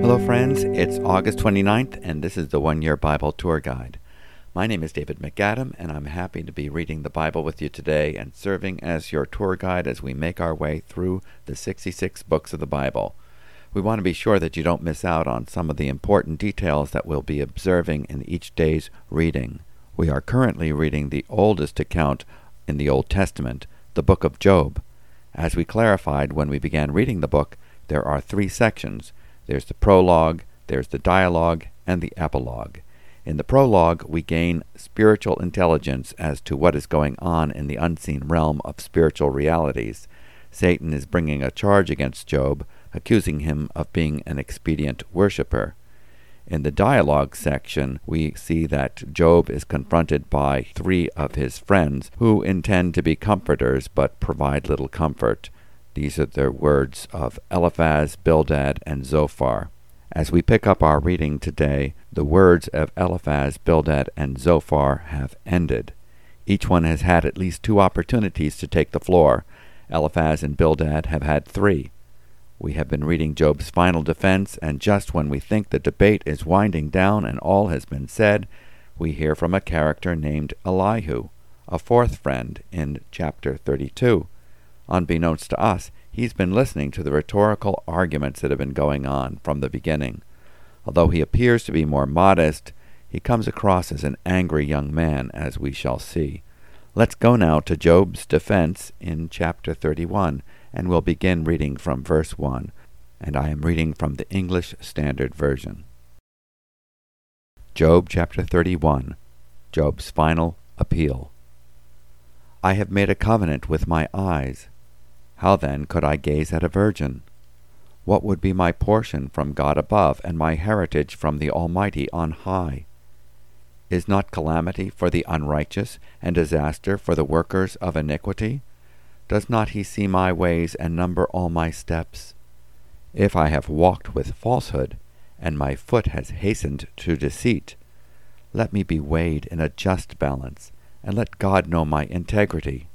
Hello, friends. It's August 29th, and this is the One Year Bible Tour Guide. My name is David MacAdam, and I'm happy to be reading the Bible with you today and serving as your tour guide as we make our way through the 66 books of the Bible. We want to be sure that you don't miss out on some of the important details that we'll be observing in each day's reading. We are currently reading the oldest account in the Old Testament, the book of Job. As we clarified when we began reading the book, there are three sections there's the prologue, there's the dialogue, and the epilogue. In the prologue, we gain spiritual intelligence as to what is going on in the unseen realm of spiritual realities. Satan is bringing a charge against Job, accusing him of being an expedient worshipper. In the dialogue section, we see that Job is confronted by three of his friends who intend to be comforters but provide little comfort. These are the words of Eliphaz, Bildad, and Zophar. As we pick up our reading today, the words of Eliphaz, Bildad, and Zophar have ended. Each one has had at least two opportunities to take the floor. Eliphaz and Bildad have had three. We have been reading Job's final defense, and just when we think the debate is winding down and all has been said, we hear from a character named Elihu, a fourth friend, in chapter 32. Unbeknownst to us, he's been listening to the rhetorical arguments that have been going on from the beginning. Although he appears to be more modest, he comes across as an angry young man, as we shall see. Let's go now to Job's defense in chapter 31, and we'll begin reading from verse 1. And I am reading from the English Standard Version. Job chapter 31 Job's final appeal. I have made a covenant with my eyes. How then could I gaze at a virgin? What would be my portion from God above, and my heritage from the Almighty on high? Is not calamity for the unrighteous, and disaster for the workers of iniquity? Does not he see my ways and number all my steps? If I have walked with falsehood, and my foot has hastened to deceit, let me be weighed in a just balance, and let God know my integrity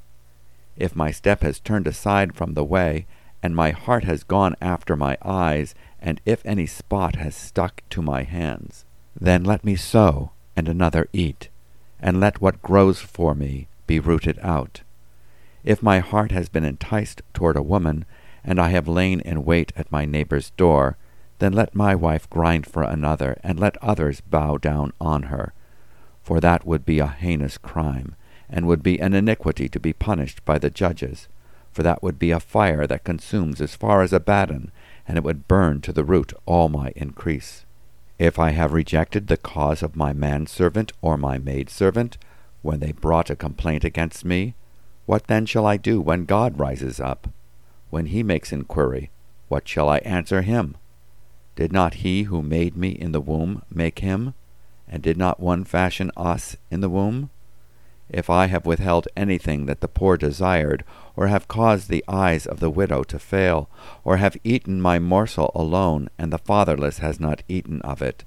if my step has turned aside from the way, and my heart has gone after my eyes, and if any spot has stuck to my hands, then let me sow, and another eat, and let what grows for me be rooted out. If my heart has been enticed toward a woman, and I have lain in wait at my neighbor's door, then let my wife grind for another, and let others bow down on her. For that would be a heinous crime, and would be an iniquity to be punished by the judges, for that would be a fire that consumes as far as Abaddon, and it would burn to the root all my increase. If I have rejected the cause of my manservant or my maidservant, when they brought a complaint against me, what then shall I do when God rises up? When he makes inquiry, what shall I answer him? Did not he who made me in the womb make him? And did not one fashion us in the womb? if I have withheld anything that the poor desired, or have caused the eyes of the widow to fail, or have eaten my morsel alone, and the fatherless has not eaten of it.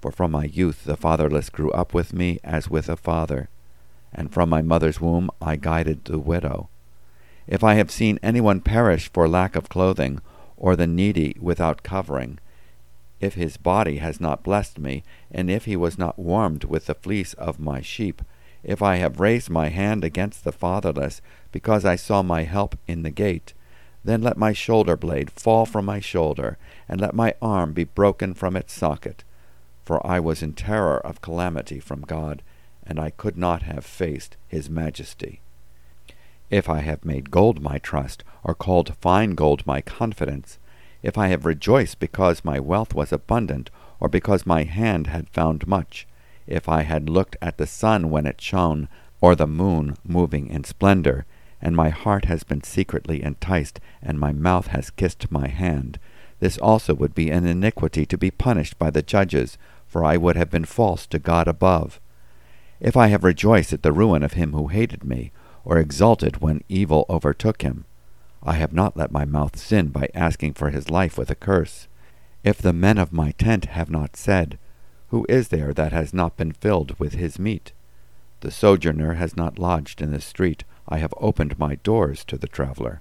For from my youth the fatherless grew up with me as with a father, and from my mother's womb I guided the widow. If I have seen any one perish for lack of clothing, or the needy without covering, if his body has not blessed me, and if he was not warmed with the fleece of my sheep, if I have raised my hand against the fatherless, because I saw my help in the gate, then let my shoulder blade fall from my shoulder, and let my arm be broken from its socket. For I was in terror of calamity from God, and I could not have faced his majesty. If I have made gold my trust, or called fine gold my confidence, if I have rejoiced because my wealth was abundant, or because my hand had found much, if I had looked at the sun when it shone, or the moon moving in splendor, and my heart has been secretly enticed, and my mouth has kissed my hand, this also would be an iniquity to be punished by the judges, for I would have been false to God above. If I have rejoiced at the ruin of him who hated me, or exulted when evil overtook him, I have not let my mouth sin by asking for his life with a curse. If the men of my tent have not said, who is there that has not been filled with his meat? The sojourner has not lodged in the street. I have opened my doors to the traveler.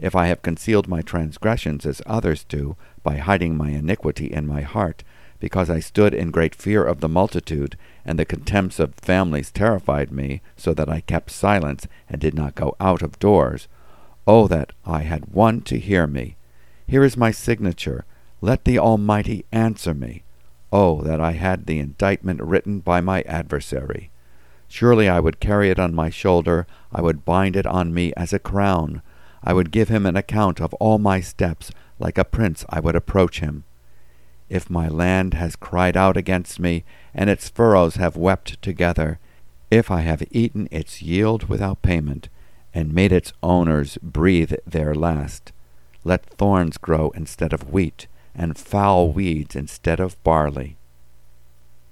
if I have concealed my transgressions as others do, by hiding my iniquity in my heart, because I stood in great fear of the multitude, and the contempts of families terrified me, so that I kept silence and did not go out of doors. Oh, that I had one to hear me! Here is my signature. Let the Almighty answer me. Oh, that I had the indictment written by my adversary! Surely I would carry it on my shoulder, I would bind it on me as a crown. I would give him an account of all my steps, like a prince I would approach him. If my land has cried out against me, and its furrows have wept together, if I have eaten its yield without payment, and made its owners breathe their last, let thorns grow instead of wheat, and foul weeds instead of barley.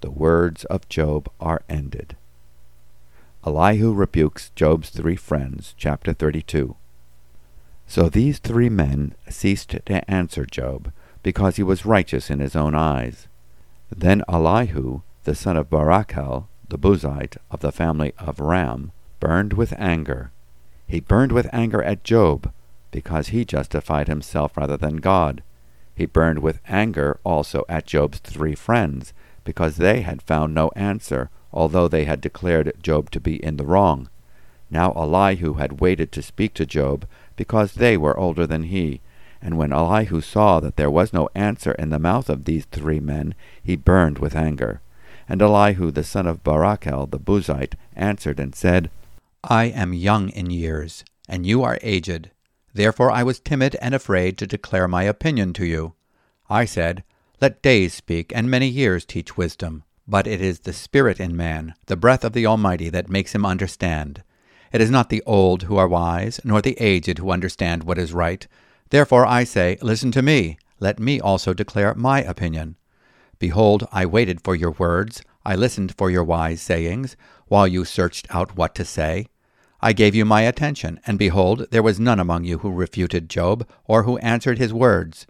The words of Job are ended. Elihu rebukes Job's three friends, chapter 32. So these three men ceased to answer Job, because he was righteous in his own eyes. Then Elihu, the son of Barachel, the Buzite of the family of Ram, burned with anger. He burned with anger at Job, because he justified himself rather than God. He burned with anger also at Job's three friends, because they had found no answer, although they had declared Job to be in the wrong. Now Elihu had waited to speak to Job, because they were older than he. And when Elihu saw that there was no answer in the mouth of these three men, he burned with anger. And Elihu the son of Barachel the Buzite answered and said, I am young in years, and you are aged. Therefore I was timid and afraid to declare my opinion to you. I said, Let days speak, and many years teach wisdom. But it is the Spirit in man, the breath of the Almighty, that makes him understand. It is not the old who are wise, nor the aged who understand what is right. Therefore I say, Listen to me, let me also declare my opinion. Behold, I waited for your words, I listened for your wise sayings, while you searched out what to say. I gave you my attention, and behold, there was none among you who refuted Job, or who answered his words.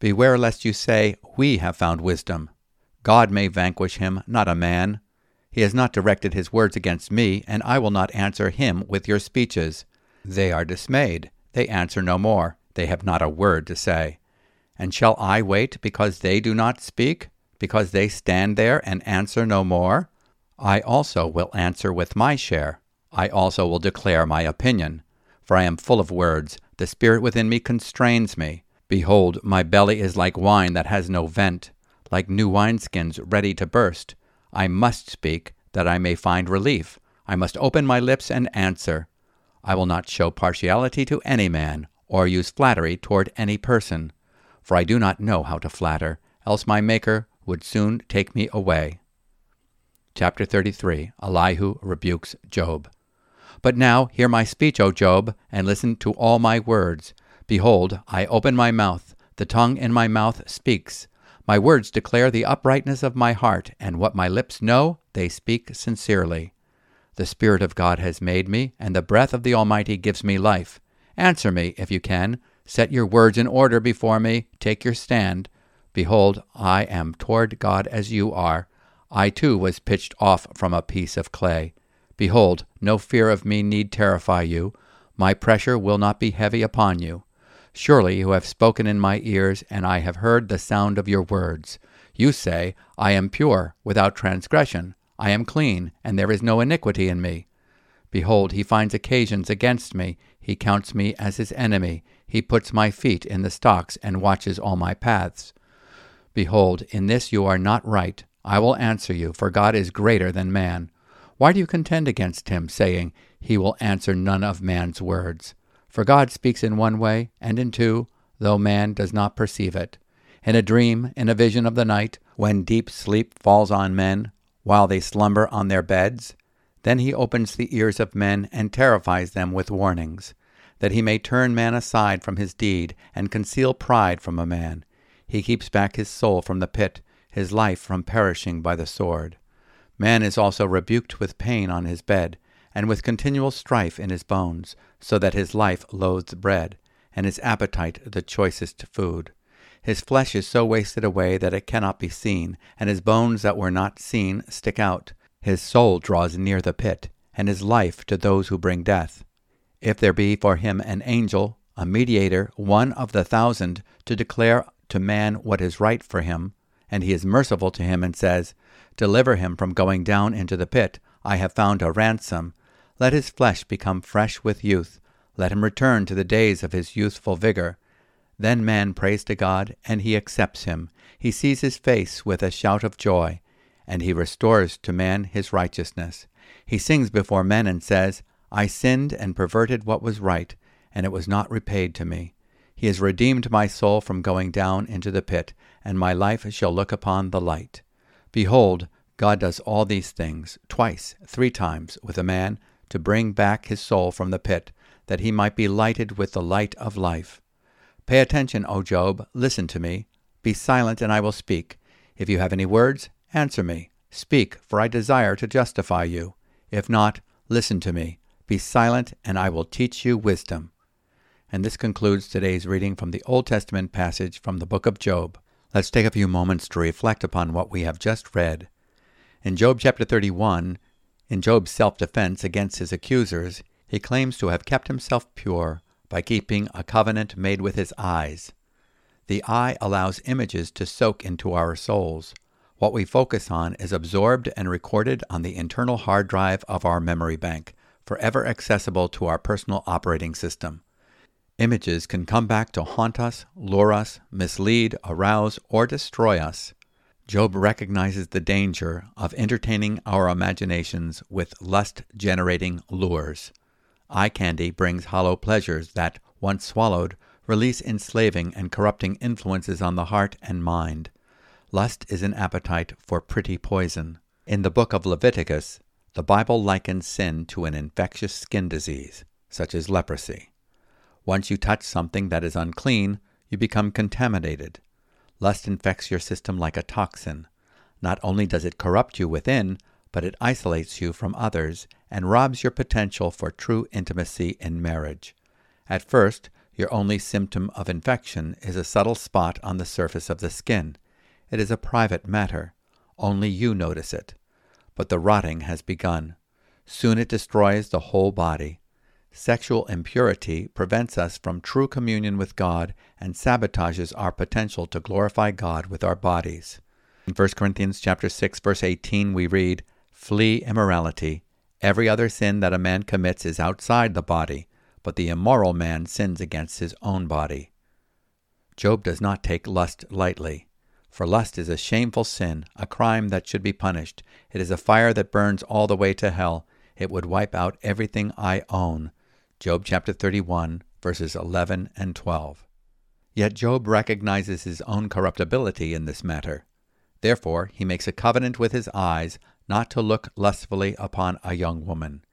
Beware lest you say, We have found wisdom. God may vanquish him, not a man. He has not directed his words against me, and I will not answer him with your speeches. They are dismayed. They answer no more. They have not a word to say. And shall I wait because they do not speak? Because they stand there and answer no more? I also will answer with my share. I also will declare my opinion. For I am full of words. The spirit within me constrains me. Behold, my belly is like wine that has no vent, like new wineskins ready to burst. I must speak, that I may find relief. I must open my lips and answer. I will not show partiality to any man, or use flattery toward any person. For I do not know how to flatter, else my Maker would soon take me away. Chapter 33 Elihu rebukes Job. But now hear my speech, O Job, and listen to all my words. Behold, I open my mouth, the tongue in my mouth speaks. My words declare the uprightness of my heart, and what my lips know, they speak sincerely. The Spirit of God has made me, and the breath of the Almighty gives me life. Answer me, if you can. Set your words in order before me. Take your stand. Behold, I am toward God as you are. I too was pitched off from a piece of clay. Behold, no fear of me need terrify you. My pressure will not be heavy upon you. Surely you have spoken in my ears, and I have heard the sound of your words. You say, I am pure, without transgression. I am clean, and there is no iniquity in me. Behold, he finds occasions against me. He counts me as his enemy. He puts my feet in the stocks and watches all my paths. Behold, in this you are not right. I will answer you, for God is greater than man. Why do you contend against him, saying, He will answer none of man's words? For God speaks in one way, and in two, though man does not perceive it. In a dream, in a vision of the night, when deep sleep falls on men, while they slumber on their beds, then he opens the ears of men and terrifies them with warnings, that he may turn man aside from his deed and conceal pride from a man. He keeps back his soul from the pit, his life from perishing by the sword. Man is also rebuked with pain on his bed, and with continual strife in his bones, so that his life loathes bread, and his appetite the choicest food. His flesh is so wasted away that it cannot be seen, and his bones that were not seen stick out. His soul draws near the pit, and his life to those who bring death. If there be for him an angel, a mediator, one of the thousand, to declare to man what is right for him, and he is merciful to him and says, Deliver him from going down into the pit. I have found a ransom. Let his flesh become fresh with youth. Let him return to the days of his youthful vigor. Then man prays to God, and he accepts him. He sees his face with a shout of joy, and he restores to man his righteousness. He sings before men and says, I sinned and perverted what was right, and it was not repaid to me. He has redeemed my soul from going down into the pit, and my life shall look upon the light. Behold, God does all these things, twice, three times, with a man, to bring back his soul from the pit, that he might be lighted with the light of life. Pay attention, O Job, listen to me. Be silent, and I will speak. If you have any words, answer me. Speak, for I desire to justify you. If not, listen to me. Be silent, and I will teach you wisdom. And this concludes today's reading from the Old Testament passage from the book of Job. Let's take a few moments to reflect upon what we have just read. In Job chapter 31, in Job's self defense against his accusers, he claims to have kept himself pure by keeping a covenant made with his eyes. The eye allows images to soak into our souls. What we focus on is absorbed and recorded on the internal hard drive of our memory bank, forever accessible to our personal operating system. Images can come back to haunt us, lure us, mislead, arouse, or destroy us. Job recognizes the danger of entertaining our imaginations with lust generating lures. Eye candy brings hollow pleasures that, once swallowed, release enslaving and corrupting influences on the heart and mind. Lust is an appetite for pretty poison. In the book of Leviticus, the Bible likens sin to an infectious skin disease, such as leprosy. Once you touch something that is unclean, you become contaminated. Lust infects your system like a toxin. Not only does it corrupt you within, but it isolates you from others and robs your potential for true intimacy in marriage. At first, your only symptom of infection is a subtle spot on the surface of the skin. It is a private matter. Only you notice it. But the rotting has begun. Soon it destroys the whole body. Sexual impurity prevents us from true communion with God and sabotages our potential to glorify God with our bodies. In 1 Corinthians chapter 6 verse 18 we read, "Flee immorality. Every other sin that a man commits is outside the body, but the immoral man sins against his own body." Job does not take lust lightly. For lust is a shameful sin, a crime that should be punished. It is a fire that burns all the way to hell. It would wipe out everything I own. Job chapter 31, verses 11 and 12. Yet Job recognizes his own corruptibility in this matter. Therefore, he makes a covenant with his eyes not to look lustfully upon a young woman.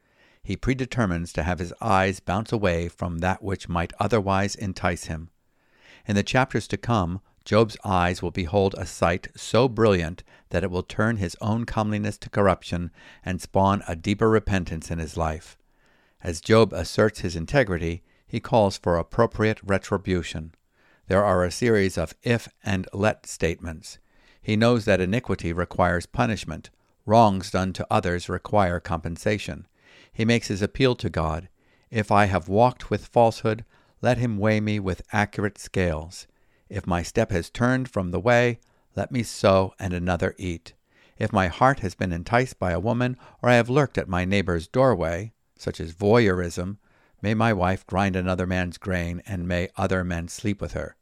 He predetermines to have his eyes bounce away from that which might otherwise entice him. In the chapters to come, Job's eyes will behold a sight so brilliant that it will turn his own comeliness to corruption and spawn a deeper repentance in his life. As Job asserts his integrity, he calls for appropriate retribution. There are a series of if and let statements. He knows that iniquity requires punishment, wrongs done to others require compensation. He makes his appeal to God If I have walked with falsehood, let him weigh me with accurate scales. If my step has turned from the way, let me sow and another eat. If my heart has been enticed by a woman, or I have lurked at my neighbor's doorway, such as voyeurism, may my wife grind another man's grain, and may other men sleep with her.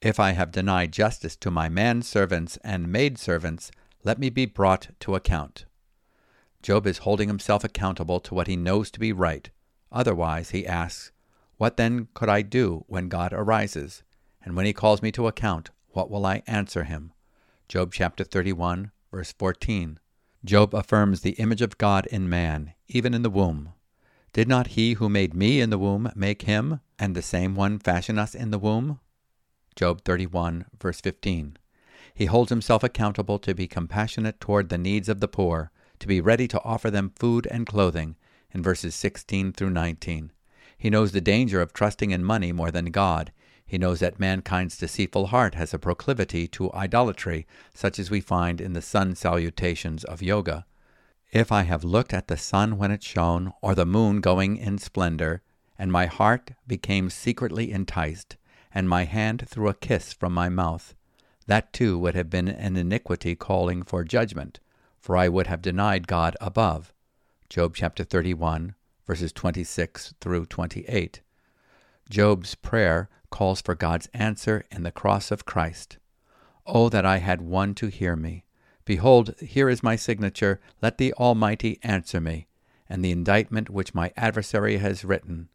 If I have denied justice to my manservants and maidservants, let me be brought to account. Job is holding himself accountable to what he knows to be right. Otherwise, he asks, What then could I do when God arises? And when he calls me to account, what will I answer him? Job chapter 31, verse 14. Job affirms the image of God in man, even in the womb. Did not he who made me in the womb make him, and the same one fashion us in the womb? Job 31, verse 15. He holds himself accountable to be compassionate toward the needs of the poor, to be ready to offer them food and clothing, in verses 16 through 19. He knows the danger of trusting in money more than God. He knows that mankind's deceitful heart has a proclivity to idolatry, such as we find in the sun salutations of yoga. If I have looked at the sun when it shone, or the moon going in splendor, and my heart became secretly enticed, and my hand threw a kiss from my mouth. That too would have been an iniquity calling for judgment, for I would have denied God above. Job chapter 31, verses 26 through 28. Job's prayer calls for God's answer in the cross of Christ. Oh, that I had one to hear me! Behold, here is my signature. Let the Almighty answer me, and the indictment which my adversary has written.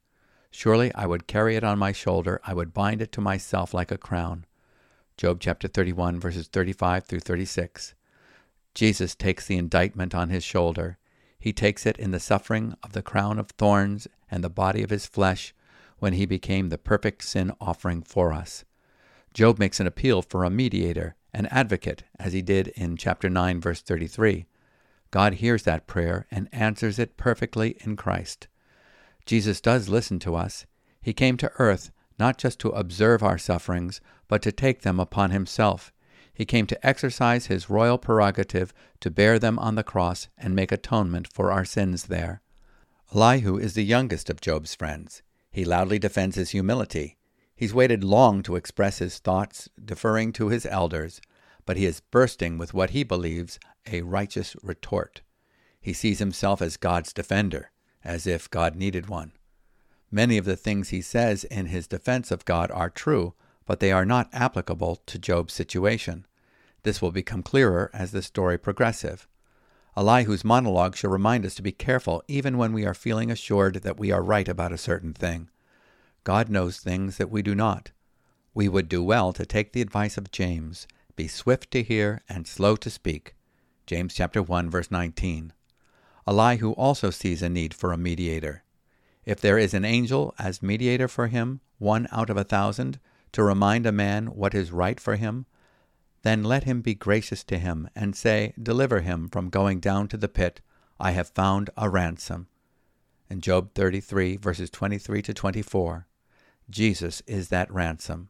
Surely I would carry it on my shoulder, I would bind it to myself like a crown. Job chapter 31, verses 35 through 36. Jesus takes the indictment on his shoulder. He takes it in the suffering of the crown of thorns and the body of his flesh when he became the perfect sin offering for us. Job makes an appeal for a mediator, an advocate, as he did in chapter 9, verse 33. God hears that prayer and answers it perfectly in Christ. Jesus does listen to us. He came to earth not just to observe our sufferings, but to take them upon himself. He came to exercise his royal prerogative to bear them on the cross and make atonement for our sins there. Elihu is the youngest of Job's friends. He loudly defends his humility. He's waited long to express his thoughts, deferring to his elders, but he is bursting with what he believes a righteous retort. He sees himself as God's defender, as if God needed one. Many of the things he says in his defense of God are true, but they are not applicable to Job's situation. This will become clearer as the story progresses. Elihu's monologue shall remind us to be careful even when we are feeling assured that we are right about a certain thing. God knows things that we do not. We would do well to take the advice of James, be swift to hear and slow to speak. James chapter 1 verse 19. Elihu also sees a need for a mediator. If there is an angel as mediator for him, one out of a thousand, to remind a man what is right for him, then let him be gracious to him, and say, Deliver him from going down to the pit. I have found a ransom. In Job 33, verses 23 to 24, Jesus is that ransom.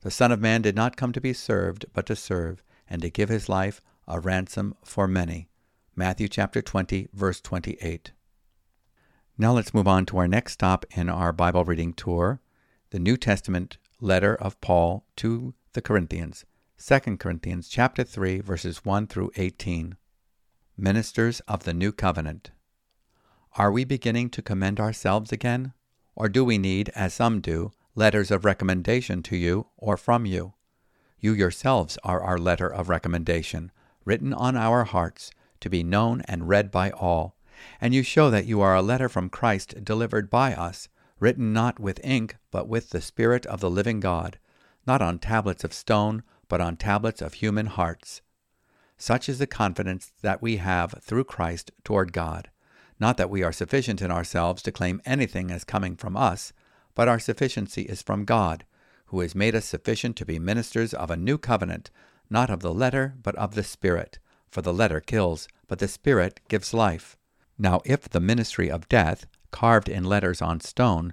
The Son of Man did not come to be served, but to serve, and to give his life a ransom for many. Matthew chapter 20, verse 28. Now let's move on to our next stop in our Bible reading tour, the New Testament letter of Paul to the Corinthians. 2 Corinthians chapter 3 verses 1 through 18. Ministers of the New Covenant. Are we beginning to commend ourselves again? Or do we need, as some do, letters of recommendation to you or from you? You yourselves are our letter of recommendation, written on our hearts, to be known and read by all. And you show that you are a letter from Christ delivered by us, written not with ink, but with the Spirit of the living God, not on tablets of stone, but on tablets of human hearts. Such is the confidence that we have through Christ toward God. Not that we are sufficient in ourselves to claim anything as coming from us, but our sufficiency is from God, who has made us sufficient to be ministers of a new covenant, not of the letter, but of the Spirit. For the letter kills, but the Spirit gives life. Now, if the ministry of death, carved in letters on stone,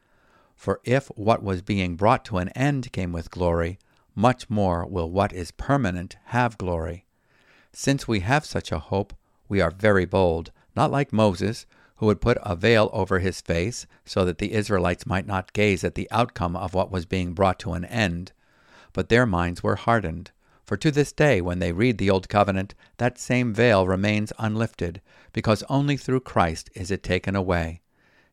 For if what was being brought to an end came with glory, much more will what is permanent have glory. Since we have such a hope, we are very bold, not like Moses, who would put a veil over his face so that the Israelites might not gaze at the outcome of what was being brought to an end. But their minds were hardened. For to this day, when they read the Old Covenant, that same veil remains unlifted, because only through Christ is it taken away.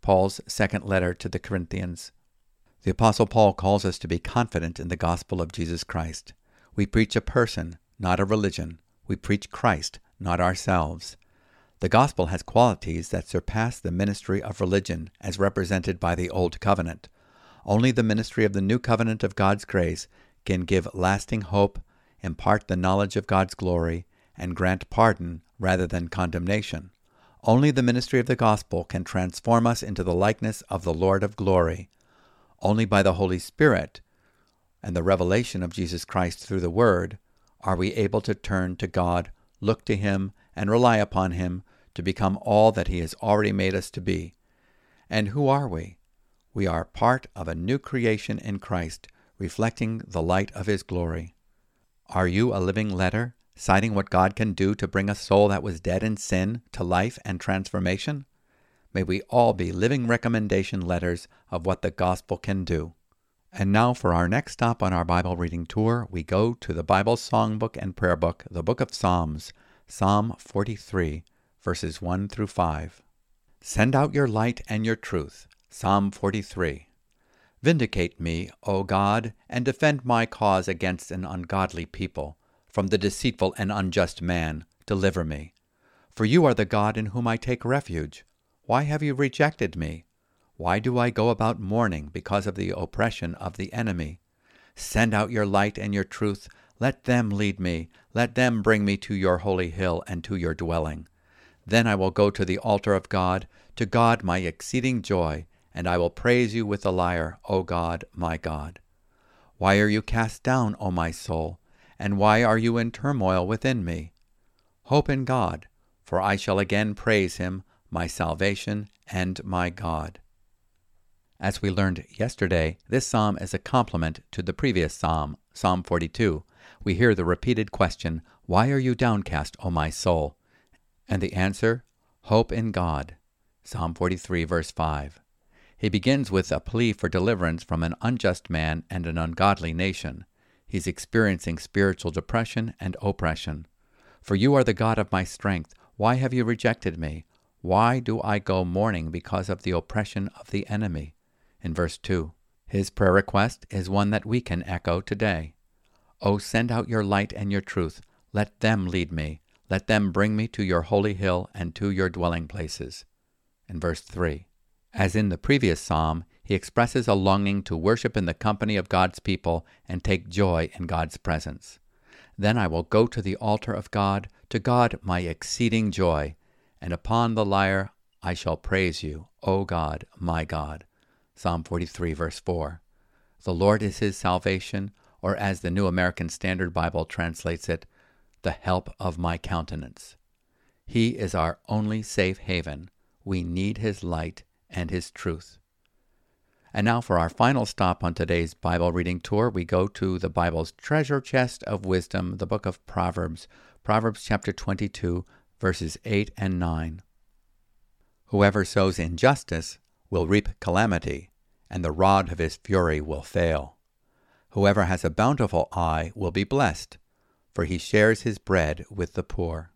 Paul's second letter to the Corinthians. The Apostle Paul calls us to be confident in the gospel of Jesus Christ. We preach a person, not a religion. We preach Christ, not ourselves. The gospel has qualities that surpass the ministry of religion as represented by the Old Covenant. Only the ministry of the New Covenant of God's grace can give lasting hope, impart the knowledge of God's glory, and grant pardon rather than condemnation. Only the ministry of the gospel can transform us into the likeness of the Lord of glory. Only by the Holy Spirit and the revelation of Jesus Christ through the Word are we able to turn to God, look to Him, and rely upon Him to become all that He has already made us to be. And who are we? We are part of a new creation in Christ, reflecting the light of His glory. Are you a living letter, citing what God can do to bring a soul that was dead in sin to life and transformation? May we all be living recommendation letters of what the gospel can do. And now, for our next stop on our Bible reading tour, we go to the Bible songbook and prayer book, the book of Psalms, Psalm 43, verses 1 through 5. Send out your light and your truth. Psalm 43. Vindicate me, O God, and defend my cause against an ungodly people. From the deceitful and unjust man, deliver me. For you are the God in whom I take refuge. Why have you rejected me? Why do I go about mourning because of the oppression of the enemy? Send out your light and your truth. Let them lead me. Let them bring me to your holy hill and to your dwelling. Then I will go to the altar of God, to God my exceeding joy and I will praise you with the lyre, O God, my God. Why are you cast down, O my soul? And why are you in turmoil within me? Hope in God, for I shall again praise him, my salvation and my God. As we learned yesterday, this psalm is a complement to the previous psalm, Psalm 42. We hear the repeated question, Why are you downcast, O my soul? And the answer, Hope in God. Psalm 43, verse 5. He begins with a plea for deliverance from an unjust man and an ungodly nation. He's experiencing spiritual depression and oppression. For you are the God of my strength. Why have you rejected me? Why do I go mourning because of the oppression of the enemy? In verse 2, his prayer request is one that we can echo today. Oh, send out your light and your truth. Let them lead me. Let them bring me to your holy hill and to your dwelling places. In verse 3, as in the previous psalm, he expresses a longing to worship in the company of God's people and take joy in God's presence. Then I will go to the altar of God, to God my exceeding joy, and upon the lyre I shall praise you, O God, my God. Psalm 43, verse 4. The Lord is his salvation, or as the New American Standard Bible translates it, the help of my countenance. He is our only safe haven. We need his light and His truth. And now, for our final stop on today's Bible reading tour, we go to the Bible's treasure chest of wisdom, the book of Proverbs, Proverbs chapter 22, verses 8 and 9. Whoever sows injustice will reap calamity, and the rod of his fury will fail. Whoever has a bountiful eye will be blessed, for he shares his bread with the poor.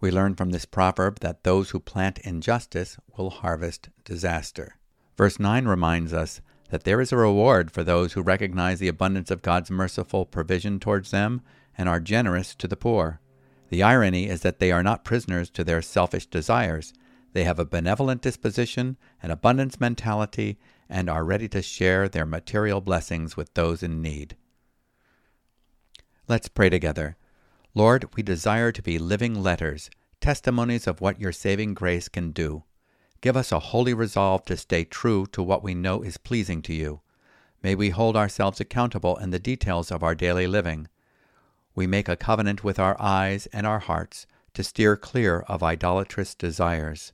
We learn from this proverb that those who plant injustice will harvest disaster. Verse 9 reminds us that there is a reward for those who recognize the abundance of God's merciful provision towards them and are generous to the poor. The irony is that they are not prisoners to their selfish desires. They have a benevolent disposition, an abundance mentality, and are ready to share their material blessings with those in need. Let's pray together. Lord, we desire to be living letters, testimonies of what your saving grace can do. Give us a holy resolve to stay true to what we know is pleasing to you. May we hold ourselves accountable in the details of our daily living. We make a covenant with our eyes and our hearts to steer clear of idolatrous desires.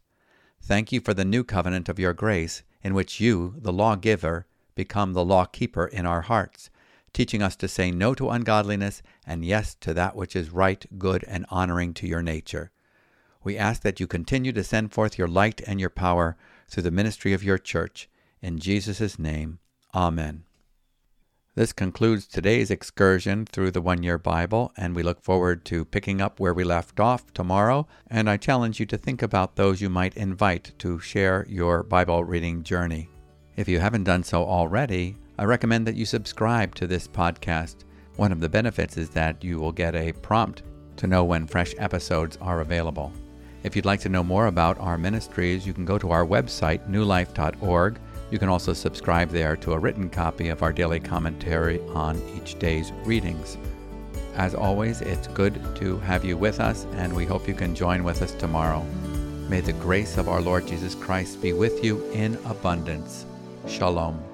Thank you for the new covenant of your grace, in which you, the lawgiver, become the lawkeeper in our hearts teaching us to say no to ungodliness and yes to that which is right, good, and honoring to your nature. We ask that you continue to send forth your light and your power through the ministry of your church. In Jesus' name, Amen. This concludes today's excursion through the One Year Bible, and we look forward to picking up where we left off tomorrow. And I challenge you to think about those you might invite to share your Bible reading journey. If you haven't done so already, I recommend that you subscribe to this podcast. One of the benefits is that you will get a prompt to know when fresh episodes are available. If you'd like to know more about our ministries, you can go to our website, newlife.org. You can also subscribe there to a written copy of our daily commentary on each day's readings. As always, it's good to have you with us, and we hope you can join with us tomorrow. May the grace of our Lord Jesus Christ be with you in abundance. Shalom.